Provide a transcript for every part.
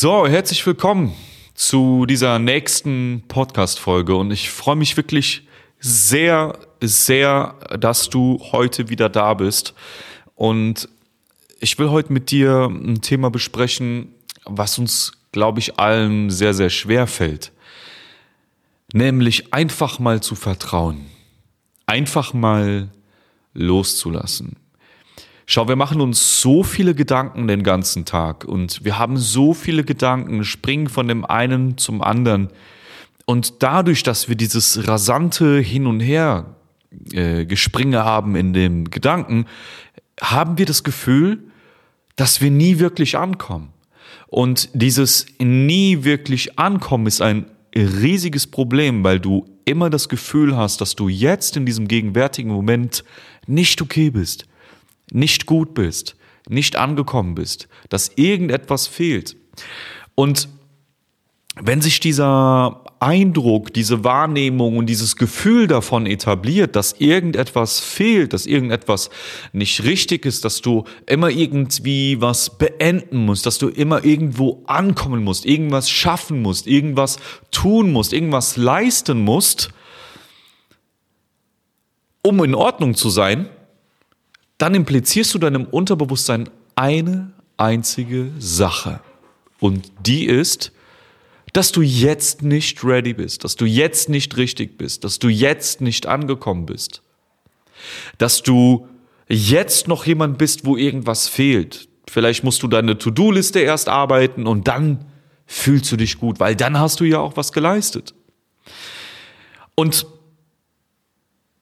So, herzlich willkommen zu dieser nächsten Podcast-Folge und ich freue mich wirklich sehr, sehr, dass du heute wieder da bist. Und ich will heute mit dir ein Thema besprechen, was uns, glaube ich, allen sehr, sehr schwer fällt. Nämlich einfach mal zu vertrauen. Einfach mal loszulassen. Schau, wir machen uns so viele Gedanken den ganzen Tag und wir haben so viele Gedanken, springen von dem einen zum anderen. Und dadurch, dass wir dieses rasante Hin und Her äh, Gespringe haben in dem Gedanken, haben wir das Gefühl, dass wir nie wirklich ankommen. Und dieses nie wirklich ankommen ist ein riesiges Problem, weil du immer das Gefühl hast, dass du jetzt in diesem gegenwärtigen Moment nicht okay bist nicht gut bist, nicht angekommen bist, dass irgendetwas fehlt. Und wenn sich dieser Eindruck, diese Wahrnehmung und dieses Gefühl davon etabliert, dass irgendetwas fehlt, dass irgendetwas nicht richtig ist, dass du immer irgendwie was beenden musst, dass du immer irgendwo ankommen musst, irgendwas schaffen musst, irgendwas tun musst, irgendwas leisten musst, um in Ordnung zu sein, dann implizierst du deinem Unterbewusstsein eine einzige Sache. Und die ist, dass du jetzt nicht ready bist, dass du jetzt nicht richtig bist, dass du jetzt nicht angekommen bist, dass du jetzt noch jemand bist, wo irgendwas fehlt. Vielleicht musst du deine To-Do-Liste erst arbeiten und dann fühlst du dich gut, weil dann hast du ja auch was geleistet. Und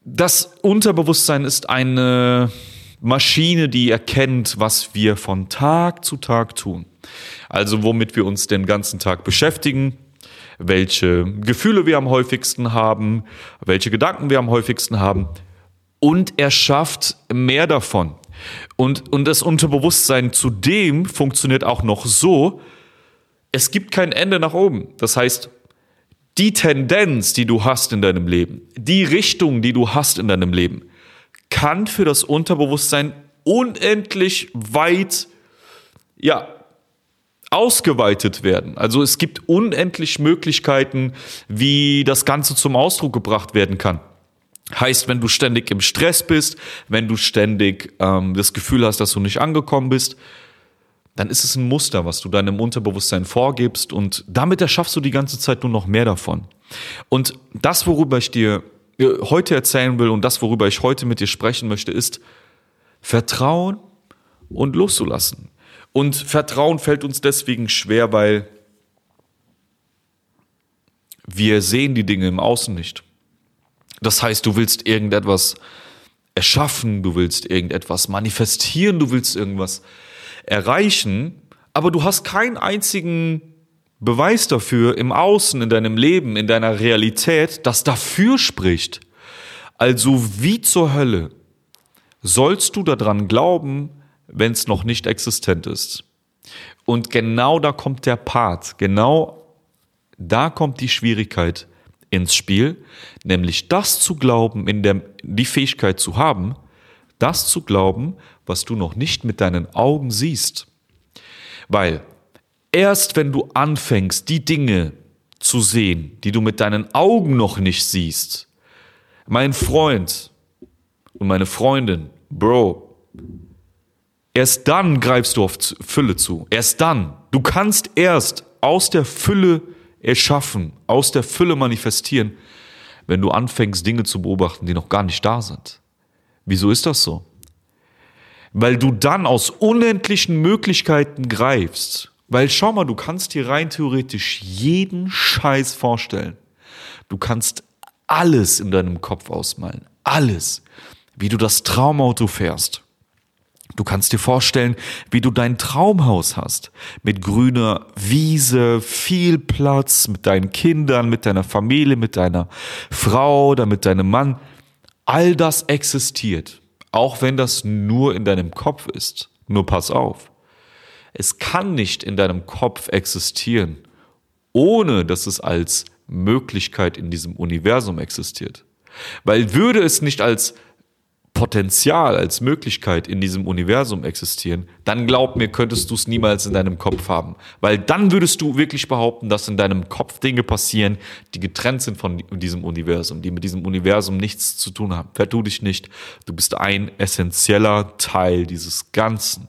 das Unterbewusstsein ist eine Maschine, die erkennt, was wir von Tag zu Tag tun. Also womit wir uns den ganzen Tag beschäftigen, welche Gefühle wir am häufigsten haben, welche Gedanken wir am häufigsten haben. Und er schafft mehr davon. Und, und das Unterbewusstsein zudem funktioniert auch noch so, es gibt kein Ende nach oben. Das heißt, die Tendenz, die du hast in deinem Leben, die Richtung, die du hast in deinem Leben, kann für das Unterbewusstsein unendlich weit, ja, ausgeweitet werden. Also es gibt unendlich Möglichkeiten, wie das Ganze zum Ausdruck gebracht werden kann. Heißt, wenn du ständig im Stress bist, wenn du ständig ähm, das Gefühl hast, dass du nicht angekommen bist, dann ist es ein Muster, was du deinem Unterbewusstsein vorgibst und damit erschaffst du die ganze Zeit nur noch mehr davon. Und das, worüber ich dir heute erzählen will und das, worüber ich heute mit dir sprechen möchte, ist Vertrauen und loszulassen. Und Vertrauen fällt uns deswegen schwer, weil wir sehen die Dinge im Außen nicht. Das heißt, du willst irgendetwas erschaffen, du willst irgendetwas manifestieren, du willst irgendwas erreichen, aber du hast keinen einzigen Beweis dafür im Außen, in deinem Leben, in deiner Realität, das dafür spricht. Also wie zur Hölle sollst du daran glauben, wenn es noch nicht existent ist? Und genau da kommt der Part, genau da kommt die Schwierigkeit ins Spiel, nämlich das zu glauben, in der, die Fähigkeit zu haben, das zu glauben, was du noch nicht mit deinen Augen siehst. Weil Erst wenn du anfängst, die Dinge zu sehen, die du mit deinen Augen noch nicht siehst, mein Freund und meine Freundin, Bro, erst dann greifst du auf Fülle zu. Erst dann. Du kannst erst aus der Fülle erschaffen, aus der Fülle manifestieren, wenn du anfängst, Dinge zu beobachten, die noch gar nicht da sind. Wieso ist das so? Weil du dann aus unendlichen Möglichkeiten greifst weil schau mal, du kannst dir rein theoretisch jeden Scheiß vorstellen. Du kannst alles in deinem Kopf ausmalen. Alles. Wie du das Traumauto fährst. Du kannst dir vorstellen, wie du dein Traumhaus hast. Mit grüner Wiese, viel Platz, mit deinen Kindern, mit deiner Familie, mit deiner Frau oder mit deinem Mann. All das existiert. Auch wenn das nur in deinem Kopf ist. Nur pass auf. Es kann nicht in deinem Kopf existieren, ohne dass es als Möglichkeit in diesem Universum existiert. Weil würde es nicht als Potenzial, als Möglichkeit in diesem Universum existieren, dann glaub mir, könntest du es niemals in deinem Kopf haben. Weil dann würdest du wirklich behaupten, dass in deinem Kopf Dinge passieren, die getrennt sind von diesem Universum, die mit diesem Universum nichts zu tun haben. Vertu dich nicht. Du bist ein essentieller Teil dieses Ganzen.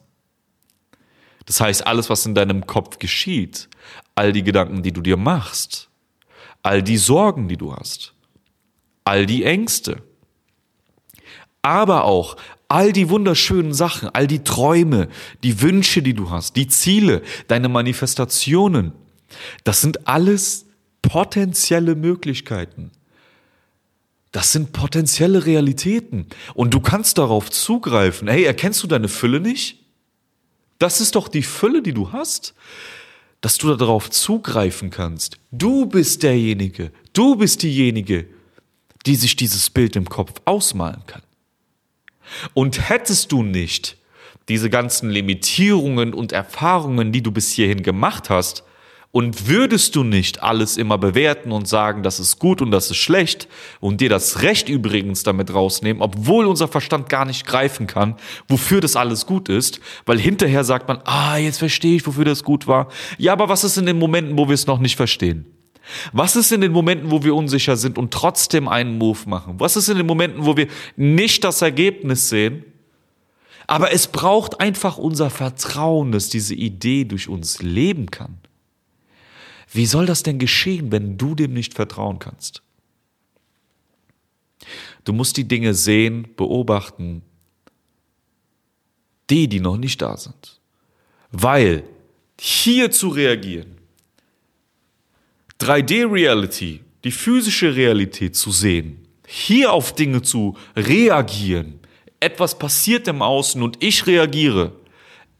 Das heißt, alles, was in deinem Kopf geschieht, all die Gedanken, die du dir machst, all die Sorgen, die du hast, all die Ängste, aber auch all die wunderschönen Sachen, all die Träume, die Wünsche, die du hast, die Ziele, deine Manifestationen, das sind alles potenzielle Möglichkeiten. Das sind potenzielle Realitäten. Und du kannst darauf zugreifen. Hey, erkennst du deine Fülle nicht? Das ist doch die Fülle, die du hast, dass du darauf zugreifen kannst. Du bist derjenige, du bist diejenige, die sich dieses Bild im Kopf ausmalen kann. Und hättest du nicht diese ganzen Limitierungen und Erfahrungen, die du bis hierhin gemacht hast, und würdest du nicht alles immer bewerten und sagen, das ist gut und das ist schlecht und dir das Recht übrigens damit rausnehmen, obwohl unser Verstand gar nicht greifen kann, wofür das alles gut ist, weil hinterher sagt man, ah, jetzt verstehe ich, wofür das gut war. Ja, aber was ist in den Momenten, wo wir es noch nicht verstehen? Was ist in den Momenten, wo wir unsicher sind und trotzdem einen Move machen? Was ist in den Momenten, wo wir nicht das Ergebnis sehen? Aber es braucht einfach unser Vertrauen, dass diese Idee durch uns leben kann. Wie soll das denn geschehen, wenn du dem nicht vertrauen kannst? Du musst die Dinge sehen, beobachten, die, die noch nicht da sind. Weil hier zu reagieren, 3D-Reality, die physische Realität zu sehen, hier auf Dinge zu reagieren, etwas passiert im Außen und ich reagiere.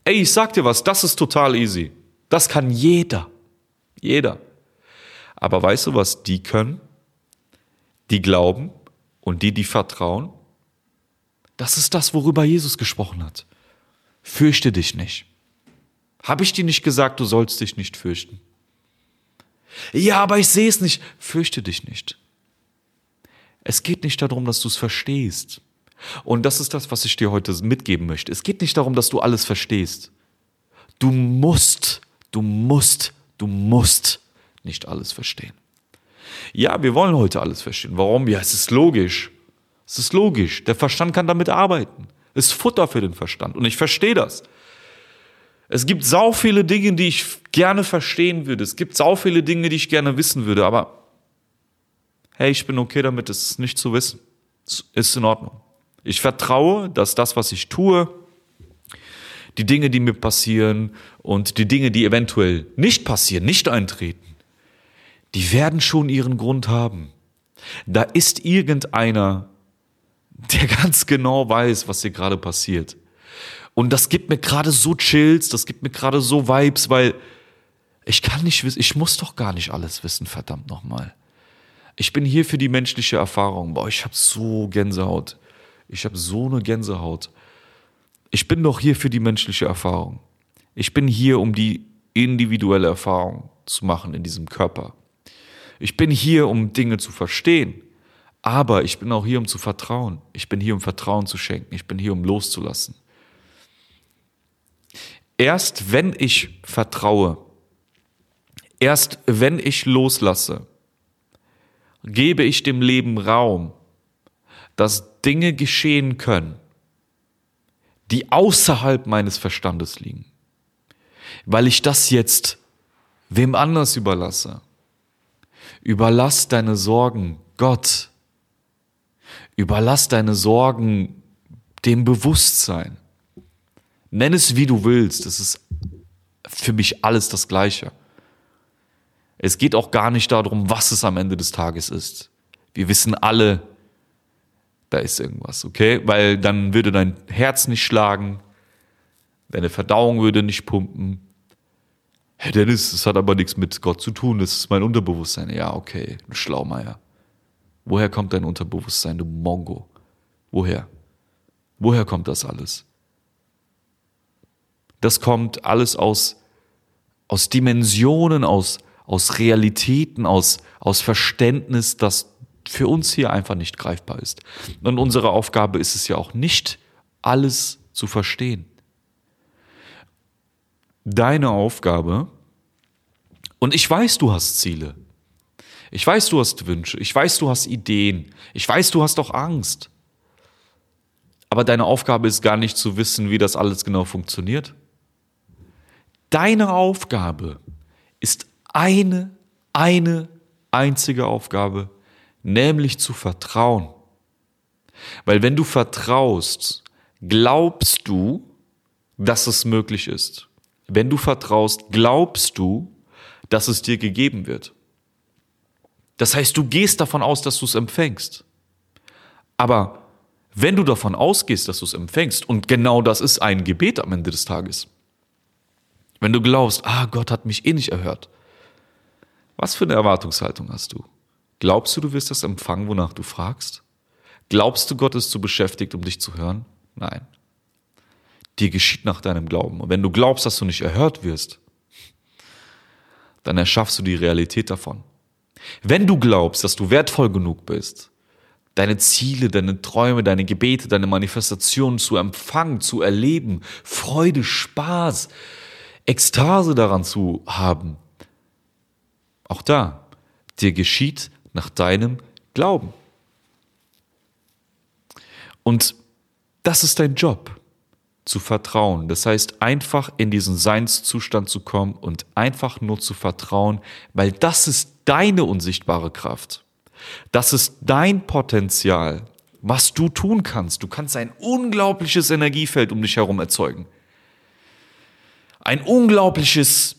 Ey, ich sag dir was, das ist total easy. Das kann jeder. Jeder. Aber weißt du, was die können? Die glauben und die, die vertrauen. Das ist das, worüber Jesus gesprochen hat. Fürchte dich nicht. Habe ich dir nicht gesagt, du sollst dich nicht fürchten? Ja, aber ich sehe es nicht. Fürchte dich nicht. Es geht nicht darum, dass du es verstehst. Und das ist das, was ich dir heute mitgeben möchte. Es geht nicht darum, dass du alles verstehst. Du musst, du musst, du musst nicht alles verstehen. Ja, wir wollen heute alles verstehen. Warum? Ja, es ist logisch. Es ist logisch. Der Verstand kann damit arbeiten. Es ist Futter für den Verstand. Und ich verstehe das. Es gibt sau viele Dinge, die ich gerne verstehen würde. Es gibt sau viele Dinge, die ich gerne wissen würde. Aber hey, ich bin okay damit, es nicht zu wissen. Es ist in Ordnung. Ich vertraue, dass das, was ich tue, die Dinge, die mir passieren und die Dinge, die eventuell nicht passieren, nicht eintreten, die werden schon ihren Grund haben. Da ist irgendeiner, der ganz genau weiß, was hier gerade passiert. Und das gibt mir gerade so Chills, das gibt mir gerade so Vibes, weil ich kann nicht wissen, ich muss doch gar nicht alles wissen, verdammt nochmal. Ich bin hier für die menschliche Erfahrung. Boah, ich habe so Gänsehaut. Ich habe so eine Gänsehaut. Ich bin doch hier für die menschliche Erfahrung. Ich bin hier, um die individuelle Erfahrung zu machen in diesem Körper. Ich bin hier, um Dinge zu verstehen. Aber ich bin auch hier, um zu vertrauen. Ich bin hier, um Vertrauen zu schenken. Ich bin hier, um loszulassen. Erst wenn ich vertraue, erst wenn ich loslasse, gebe ich dem Leben Raum, dass Dinge geschehen können, die außerhalb meines Verstandes liegen. Weil ich das jetzt wem anders überlasse. Überlass deine Sorgen Gott. Überlass deine Sorgen dem Bewusstsein. Nenn es wie du willst. Es ist für mich alles das Gleiche. Es geht auch gar nicht darum, was es am Ende des Tages ist. Wir wissen alle, da ist irgendwas, okay? Weil dann würde dein Herz nicht schlagen, deine Verdauung würde nicht pumpen. Herr Dennis, das hat aber nichts mit Gott zu tun, das ist mein Unterbewusstsein. Ja, okay, du Schlaumeier. Woher kommt dein Unterbewusstsein, du Mongo? Woher? Woher kommt das alles? Das kommt alles aus, aus Dimensionen, aus, aus Realitäten, aus, aus Verständnis, das für uns hier einfach nicht greifbar ist. Und unsere Aufgabe ist es ja auch nicht, alles zu verstehen. Deine Aufgabe, und ich weiß, du hast Ziele. Ich weiß, du hast Wünsche. Ich weiß, du hast Ideen. Ich weiß, du hast auch Angst. Aber deine Aufgabe ist gar nicht zu wissen, wie das alles genau funktioniert. Deine Aufgabe ist eine, eine einzige Aufgabe, nämlich zu vertrauen. Weil wenn du vertraust, glaubst du, dass es möglich ist. Wenn du vertraust, glaubst du, dass es dir gegeben wird. Das heißt, du gehst davon aus, dass du es empfängst. Aber wenn du davon ausgehst, dass du es empfängst, und genau das ist ein Gebet am Ende des Tages, wenn du glaubst, ah, Gott hat mich eh nicht erhört, was für eine Erwartungshaltung hast du? Glaubst du, du wirst das empfangen, wonach du fragst? Glaubst du, Gott ist zu beschäftigt, um dich zu hören? Nein. Dir geschieht nach deinem Glauben. Und wenn du glaubst, dass du nicht erhört wirst, dann erschaffst du die Realität davon. Wenn du glaubst, dass du wertvoll genug bist, deine Ziele, deine Träume, deine Gebete, deine Manifestationen zu empfangen, zu erleben, Freude, Spaß, Ekstase daran zu haben, auch da, dir geschieht nach deinem Glauben. Und das ist dein Job, zu vertrauen. Das heißt, einfach in diesen Seinszustand zu kommen und einfach nur zu vertrauen, weil das ist deine unsichtbare Kraft. Das ist dein Potenzial, was du tun kannst. Du kannst ein unglaubliches Energiefeld um dich herum erzeugen. Ein unglaubliches,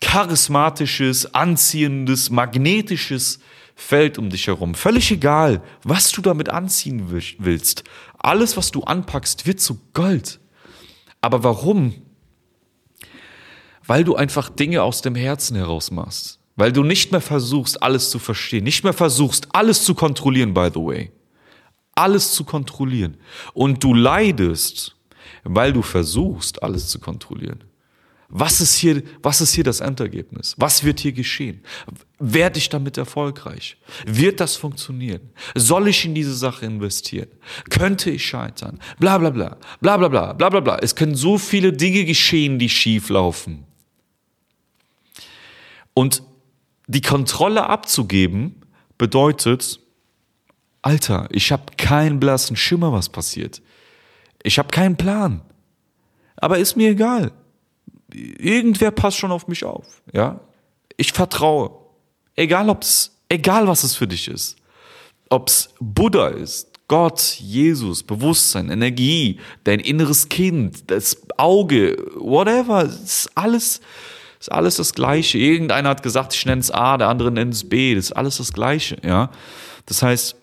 charismatisches, anziehendes, magnetisches Feld um dich herum. Völlig egal, was du damit anziehen willst. Alles, was du anpackst, wird zu Gold. Aber warum? Weil du einfach Dinge aus dem Herzen heraus machst. Weil du nicht mehr versuchst, alles zu verstehen. Nicht mehr versuchst, alles zu kontrollieren, by the way. Alles zu kontrollieren. Und du leidest, weil du versuchst, alles zu kontrollieren. Was ist hier, was ist hier das Endergebnis? Was wird hier geschehen? Werde ich damit erfolgreich? Wird das funktionieren? Soll ich in diese Sache investieren? Könnte ich scheitern? Bla, bla, bla, bla, bla, bla, bla, bla, bla. Es können so viele Dinge geschehen, die schief laufen. Und die Kontrolle abzugeben bedeutet, Alter, ich habe keinen blassen Schimmer, was passiert. Ich habe keinen Plan. Aber ist mir egal irgendwer passt schon auf mich auf, ja. Ich vertraue. Egal ob's, egal was es für dich ist. Ob's Buddha ist, Gott, Jesus, Bewusstsein, Energie, dein inneres Kind, das Auge, whatever, ist alles, ist alles das Gleiche. Irgendeiner hat gesagt, ich nenne es A, der andere nennt es B, das ist alles das Gleiche, ja. Das heißt,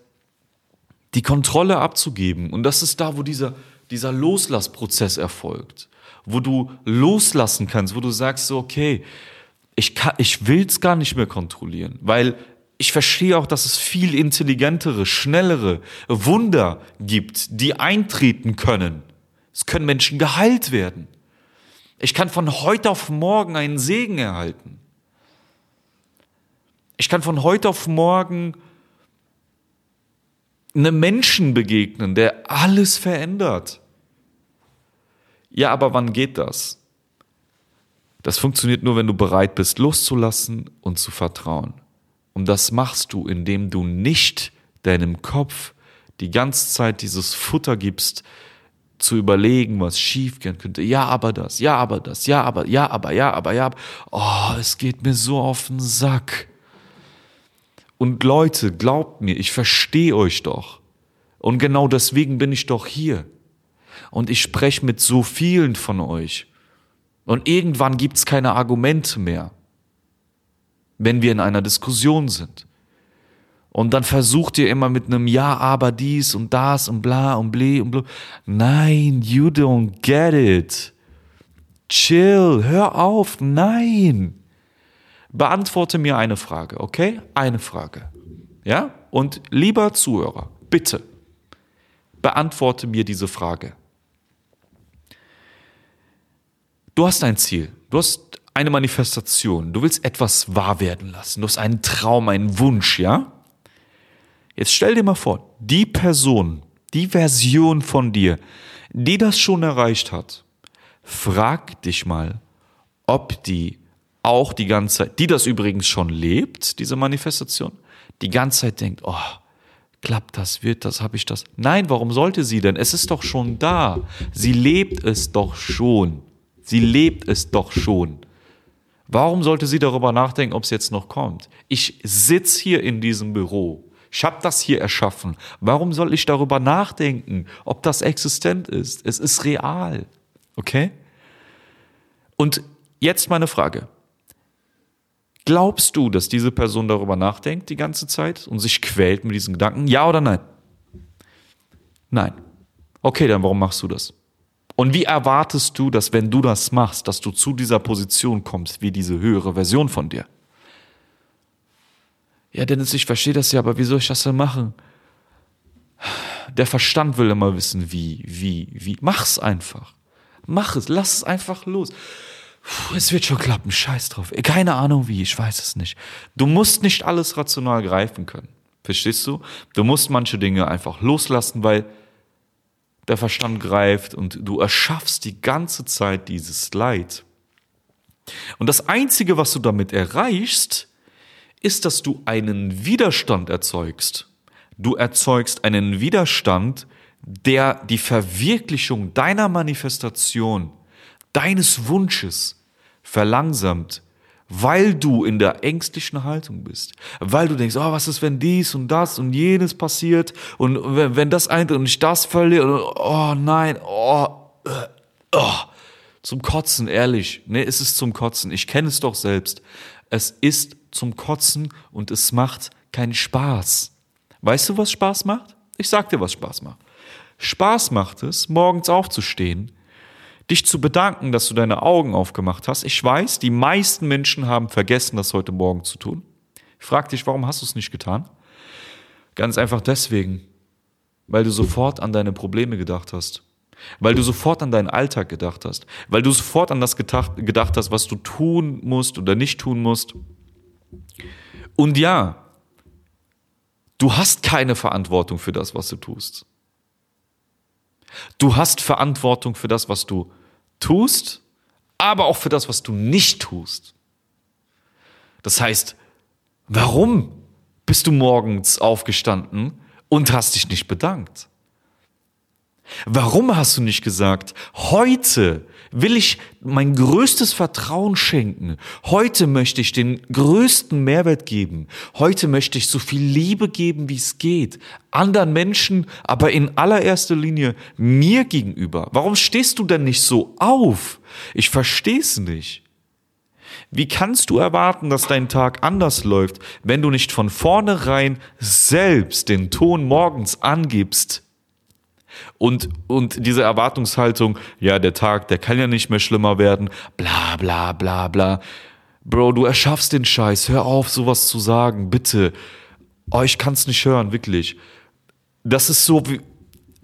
die Kontrolle abzugeben, und das ist da, wo dieser, dieser Loslassprozess erfolgt wo du loslassen kannst, wo du sagst so, okay, ich, ich will es gar nicht mehr kontrollieren, weil ich verstehe auch, dass es viel intelligentere, schnellere Wunder gibt, die eintreten können. Es können Menschen geheilt werden. Ich kann von heute auf morgen einen Segen erhalten. Ich kann von heute auf morgen einem Menschen begegnen, der alles verändert. Ja, aber wann geht das? Das funktioniert nur, wenn du bereit bist, loszulassen und zu vertrauen. Und das machst du, indem du nicht deinem Kopf die ganze Zeit dieses Futter gibst, zu überlegen, was schiefgehen könnte. Ja, aber das, ja, aber das, ja, aber, ja, aber, ja, aber, ja. Oh, es geht mir so auf den Sack. Und Leute, glaubt mir, ich verstehe euch doch. Und genau deswegen bin ich doch hier und ich spreche mit so vielen von euch. Und irgendwann gibt's keine Argumente mehr, wenn wir in einer Diskussion sind. Und dann versucht ihr immer mit einem Ja, aber dies und das und bla und ble und bla. Nein, you don't get it. Chill, hör auf, nein. Beantworte mir eine Frage, okay? Eine Frage. Ja? Und lieber Zuhörer, bitte, beantworte mir diese Frage. Du hast ein Ziel. Du hast eine Manifestation. Du willst etwas wahr werden lassen. Du hast einen Traum, einen Wunsch, ja? Jetzt stell dir mal vor, die Person, die Version von dir, die das schon erreicht hat, frag dich mal, ob die auch die ganze Zeit, die das übrigens schon lebt, diese Manifestation, die ganze Zeit denkt, oh, klappt das, wird das, habe ich das. Nein, warum sollte sie denn? Es ist doch schon da. Sie lebt es doch schon. Sie lebt es doch schon. Warum sollte sie darüber nachdenken, ob es jetzt noch kommt? Ich sitze hier in diesem Büro. Ich habe das hier erschaffen. Warum soll ich darüber nachdenken, ob das existent ist? Es ist real. Okay? Und jetzt meine Frage. Glaubst du, dass diese Person darüber nachdenkt die ganze Zeit und sich quält mit diesen Gedanken? Ja oder nein? Nein. Okay, dann warum machst du das? Und wie erwartest du, dass wenn du das machst, dass du zu dieser Position kommst, wie diese höhere Version von dir? Ja, Dennis, ich verstehe das ja, aber wie soll ich das denn machen? Der Verstand will immer wissen, wie, wie, wie. Mach's einfach. Mach es, lass es einfach los. Puh, es wird schon klappen, scheiß drauf. Keine Ahnung wie, ich weiß es nicht. Du musst nicht alles rational greifen können. Verstehst du? Du musst manche Dinge einfach loslassen, weil der Verstand greift und du erschaffst die ganze Zeit dieses Leid. Und das Einzige, was du damit erreichst, ist, dass du einen Widerstand erzeugst. Du erzeugst einen Widerstand, der die Verwirklichung deiner Manifestation, deines Wunsches verlangsamt, weil du in der ängstlichen Haltung bist, weil du denkst, oh, was ist, wenn dies und das und jenes passiert und wenn, wenn das eintritt und ich das verliere, oh nein, oh, oh, zum Kotzen, ehrlich, ne, es ist zum Kotzen, ich kenne es doch selbst, es ist zum Kotzen und es macht keinen Spaß. Weißt du, was Spaß macht? Ich sag dir, was Spaß macht. Spaß macht es, morgens aufzustehen dich zu bedanken, dass du deine Augen aufgemacht hast. Ich weiß, die meisten Menschen haben vergessen, das heute Morgen zu tun. Ich frage dich, warum hast du es nicht getan? Ganz einfach deswegen, weil du sofort an deine Probleme gedacht hast. Weil du sofort an deinen Alltag gedacht hast. Weil du sofort an das gedacht hast, was du tun musst oder nicht tun musst. Und ja, du hast keine Verantwortung für das, was du tust. Du hast Verantwortung für das, was du tust, aber auch für das, was du nicht tust. Das heißt, warum bist du morgens aufgestanden und hast dich nicht bedankt? Warum hast du nicht gesagt, heute will ich mein größtes Vertrauen schenken. Heute möchte ich den größten Mehrwert geben. Heute möchte ich so viel Liebe geben, wie es geht. Anderen Menschen, aber in allererster Linie mir gegenüber. Warum stehst du denn nicht so auf? Ich verstehe es nicht. Wie kannst du erwarten, dass dein Tag anders läuft, wenn du nicht von vornherein selbst den Ton morgens angibst? Und, und diese Erwartungshaltung, ja, der Tag, der kann ja nicht mehr schlimmer werden, bla bla bla bla. Bro, du erschaffst den Scheiß, hör auf, sowas zu sagen, bitte. Oh, ich kann's nicht hören, wirklich. Das ist so wie,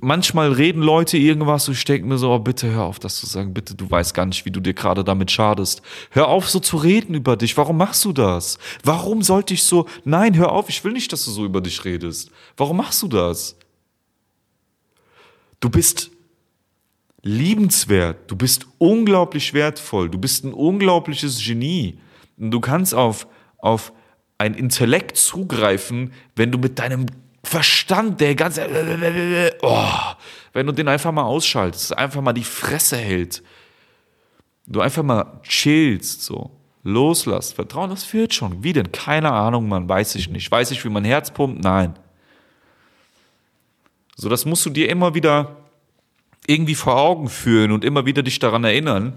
manchmal reden Leute irgendwas und ich denke mir so, oh, bitte hör auf, das zu sagen, bitte, du weißt gar nicht, wie du dir gerade damit schadest. Hör auf, so zu reden über dich. Warum machst du das? Warum sollte ich so, nein, hör auf, ich will nicht, dass du so über dich redest. Warum machst du das? Du bist liebenswert, du bist unglaublich wertvoll, du bist ein unglaubliches Genie. Und du kannst auf, auf ein Intellekt zugreifen, wenn du mit deinem Verstand, der ganze, oh, wenn du den einfach mal ausschaltest, einfach mal die Fresse hält, du einfach mal chillst, so, loslass, Vertrauen, das führt schon. Wie denn? Keine Ahnung, man, weiß ich nicht. Weiß ich, wie mein Herz pumpt? Nein. So, das musst du dir immer wieder irgendwie vor Augen führen und immer wieder dich daran erinnern.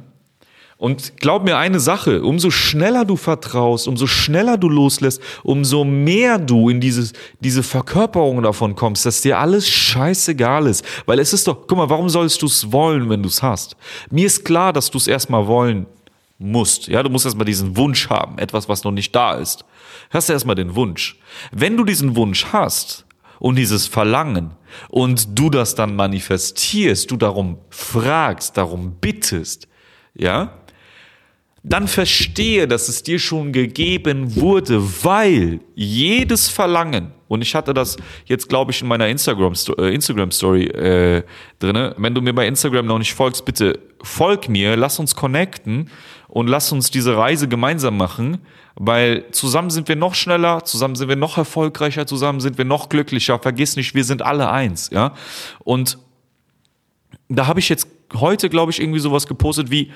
Und glaub mir eine Sache, umso schneller du vertraust, umso schneller du loslässt, umso mehr du in dieses, diese Verkörperung davon kommst, dass dir alles scheißegal ist. Weil es ist doch, guck mal, warum sollst du es wollen, wenn du es hast? Mir ist klar, dass du es erstmal wollen musst. Ja, du musst erstmal diesen Wunsch haben, etwas, was noch nicht da ist. Hast du erstmal den Wunsch. Wenn du diesen Wunsch hast, und dieses Verlangen und du das dann manifestierst, du darum fragst, darum bittest, ja, dann verstehe, dass es dir schon gegeben wurde, weil jedes Verlangen, und ich hatte das jetzt, glaube ich, in meiner Instagram-Story äh, Instagram äh, drin. Wenn du mir bei Instagram noch nicht folgst, bitte folg mir, lass uns connecten und lass uns diese Reise gemeinsam machen, weil zusammen sind wir noch schneller, zusammen sind wir noch erfolgreicher, zusammen sind wir noch glücklicher. Vergiss nicht, wir sind alle eins, ja. Und da habe ich jetzt heute, glaube ich, irgendwie sowas gepostet wie,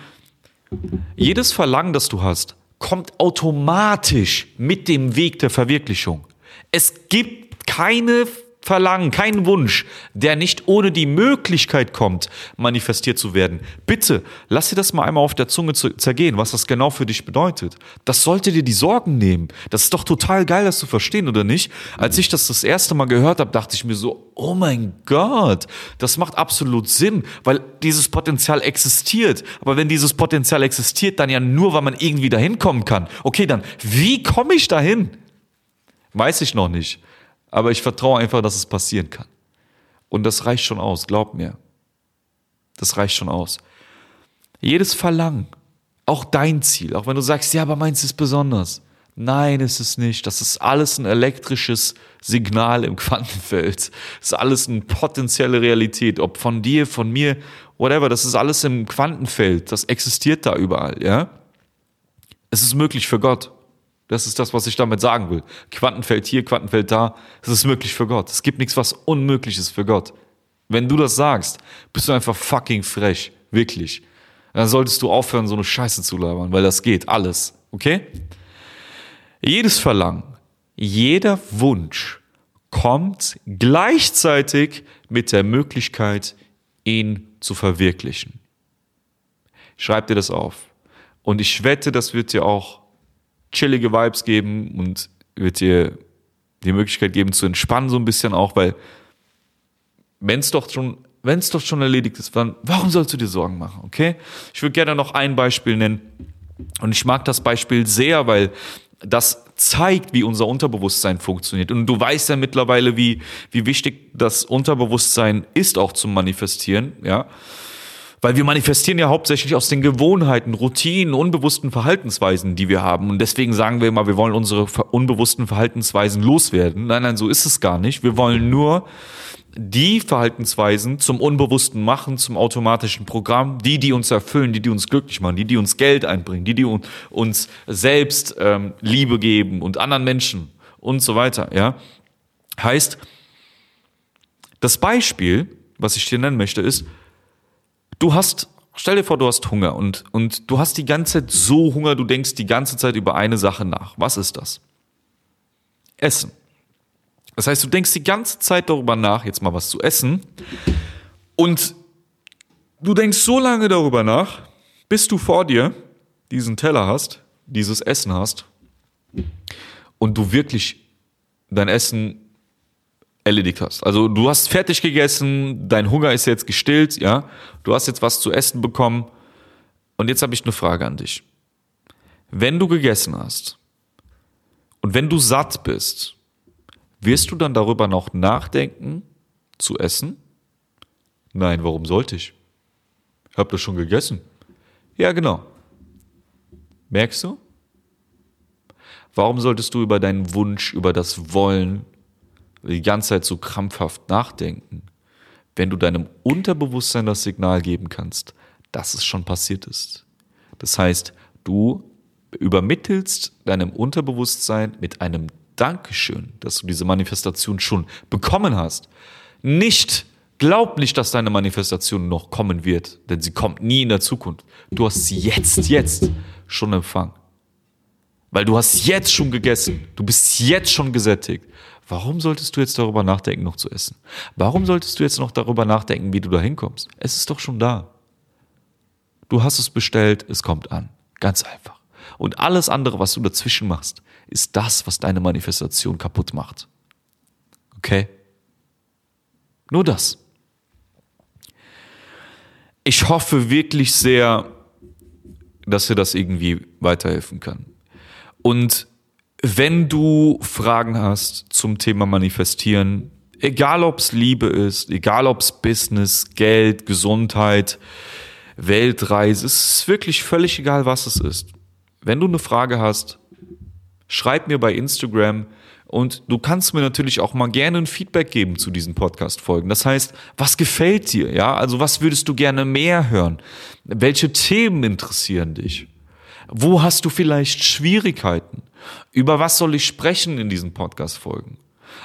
jedes Verlangen, das du hast, kommt automatisch mit dem Weg der Verwirklichung. Es gibt keine Verlangen, keinen Wunsch, der nicht ohne die Möglichkeit kommt, manifestiert zu werden. Bitte, lass dir das mal einmal auf der Zunge zergehen, was das genau für dich bedeutet. Das sollte dir die Sorgen nehmen. Das ist doch total geil, das zu verstehen, oder nicht? Als ich das das erste Mal gehört habe, dachte ich mir so, oh mein Gott, das macht absolut Sinn, weil dieses Potenzial existiert. Aber wenn dieses Potenzial existiert, dann ja nur, weil man irgendwie dahin kommen kann. Okay, dann, wie komme ich dahin? Weiß ich noch nicht. Aber ich vertraue einfach, dass es passieren kann. Und das reicht schon aus, glaub mir. Das reicht schon aus. Jedes Verlangen, auch dein Ziel, auch wenn du sagst, ja, aber meins ist besonders. Nein, ist es nicht. Das ist alles ein elektrisches Signal im Quantenfeld. Das ist alles eine potenzielle Realität. Ob von dir, von mir, whatever. Das ist alles im Quantenfeld. Das existiert da überall, ja? Es ist möglich für Gott. Das ist das, was ich damit sagen will. Quantenfeld hier, Quantenfeld da. Es ist möglich für Gott. Es gibt nichts, was unmöglich ist für Gott. Wenn du das sagst, bist du einfach fucking frech. Wirklich. Dann solltest du aufhören, so eine Scheiße zu labern, weil das geht. Alles. Okay? Jedes Verlangen, jeder Wunsch kommt gleichzeitig mit der Möglichkeit, ihn zu verwirklichen. Schreib dir das auf. Und ich wette, das wird dir auch chillige Vibes geben und wird dir die Möglichkeit geben zu entspannen so ein bisschen auch, weil wenn es doch schon wenn es doch schon erledigt ist, dann warum sollst du dir Sorgen machen, okay? Ich würde gerne noch ein Beispiel nennen und ich mag das Beispiel sehr, weil das zeigt, wie unser Unterbewusstsein funktioniert. Und du weißt ja mittlerweile, wie, wie wichtig das Unterbewusstsein ist, auch zum Manifestieren, ja. Weil wir manifestieren ja hauptsächlich aus den Gewohnheiten, Routinen, unbewussten Verhaltensweisen, die wir haben. Und deswegen sagen wir immer, wir wollen unsere unbewussten Verhaltensweisen loswerden. Nein, nein, so ist es gar nicht. Wir wollen nur die Verhaltensweisen zum Unbewussten machen, zum automatischen Programm, die, die uns erfüllen, die, die uns glücklich machen, die, die uns Geld einbringen, die, die uns selbst ähm, Liebe geben und anderen Menschen und so weiter. Ja, heißt, das Beispiel, was ich dir nennen möchte, ist, du hast, stell dir vor, du hast Hunger und, und du hast die ganze Zeit so Hunger, du denkst die ganze Zeit über eine Sache nach. Was ist das? Essen. Das heißt, du denkst die ganze Zeit darüber nach, jetzt mal was zu essen. Und du denkst so lange darüber nach, bis du vor dir diesen Teller hast, dieses Essen hast und du wirklich dein Essen erledigt hast. Also du hast fertig gegessen, dein Hunger ist jetzt gestillt, ja. Du hast jetzt was zu essen bekommen. Und jetzt habe ich eine Frage an dich. Wenn du gegessen hast und wenn du satt bist, wirst du dann darüber noch nachdenken, zu essen? Nein, warum sollte ich? Ich habe das schon gegessen. Ja, genau. Merkst du? Warum solltest du über deinen Wunsch, über das Wollen die ganze Zeit so krampfhaft nachdenken, wenn du deinem Unterbewusstsein das Signal geben kannst, dass es schon passiert ist. Das heißt, du übermittelst deinem Unterbewusstsein mit einem Dankeschön, dass du diese Manifestation schon bekommen hast. Nicht, glaub nicht, dass deine Manifestation noch kommen wird, denn sie kommt nie in der Zukunft. Du hast sie jetzt, jetzt schon empfangen. Weil du hast jetzt schon gegessen. Du bist jetzt schon gesättigt. Warum solltest du jetzt darüber nachdenken, noch zu essen? Warum solltest du jetzt noch darüber nachdenken, wie du da hinkommst? Es ist doch schon da. Du hast es bestellt, es kommt an. Ganz einfach. Und alles andere, was du dazwischen machst, ist das, was deine Manifestation kaputt macht. Okay? Nur das. Ich hoffe wirklich sehr, dass dir das irgendwie weiterhelfen kann. Und wenn du Fragen hast zum Thema Manifestieren, egal ob es Liebe ist, egal ob es Business, Geld, Gesundheit, Weltreise, es ist wirklich völlig egal, was es ist. wenn du eine Frage hast, schreib mir bei Instagram und du kannst mir natürlich auch mal gerne ein Feedback geben zu diesen Podcast-Folgen. Das heißt, was gefällt dir? Ja, also was würdest du gerne mehr hören? Welche Themen interessieren dich? Wo hast du vielleicht Schwierigkeiten? Über was soll ich sprechen in diesen Podcast-Folgen?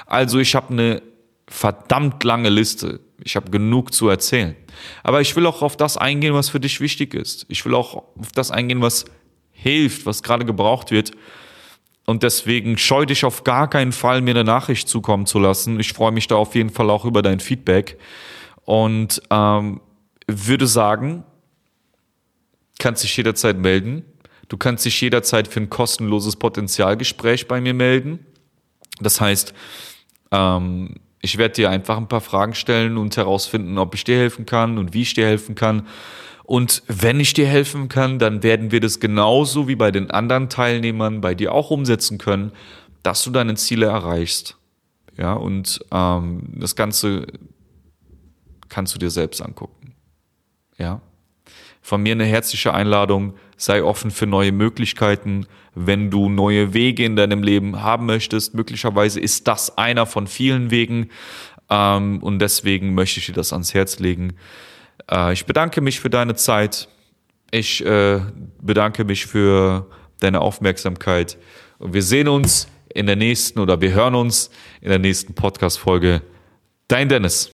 Also ich habe eine verdammt lange Liste. Ich habe genug zu erzählen. Aber ich will auch auf das eingehen, was für dich wichtig ist. Ich will auch auf das eingehen, was hilft, was gerade gebraucht wird. Und deswegen scheu dich auf gar keinen Fall, mir eine Nachricht zukommen zu lassen. Ich freue mich da auf jeden Fall auch über dein Feedback. Und ähm, würde sagen, kannst dich jederzeit melden. Du kannst dich jederzeit für ein kostenloses Potenzialgespräch bei mir melden. Das heißt, ähm, ich werde dir einfach ein paar Fragen stellen und herausfinden, ob ich dir helfen kann und wie ich dir helfen kann. Und wenn ich dir helfen kann, dann werden wir das genauso wie bei den anderen Teilnehmern bei dir auch umsetzen können, dass du deine Ziele erreichst. Ja, und ähm, das Ganze kannst du dir selbst angucken. Ja. Von mir eine herzliche Einladung, sei offen für neue Möglichkeiten, wenn du neue Wege in deinem Leben haben möchtest. Möglicherweise ist das einer von vielen Wegen ähm, und deswegen möchte ich dir das ans Herz legen. Äh, ich bedanke mich für deine Zeit. Ich äh, bedanke mich für deine Aufmerksamkeit. Und wir sehen uns in der nächsten oder wir hören uns in der nächsten Podcast-Folge. Dein Dennis.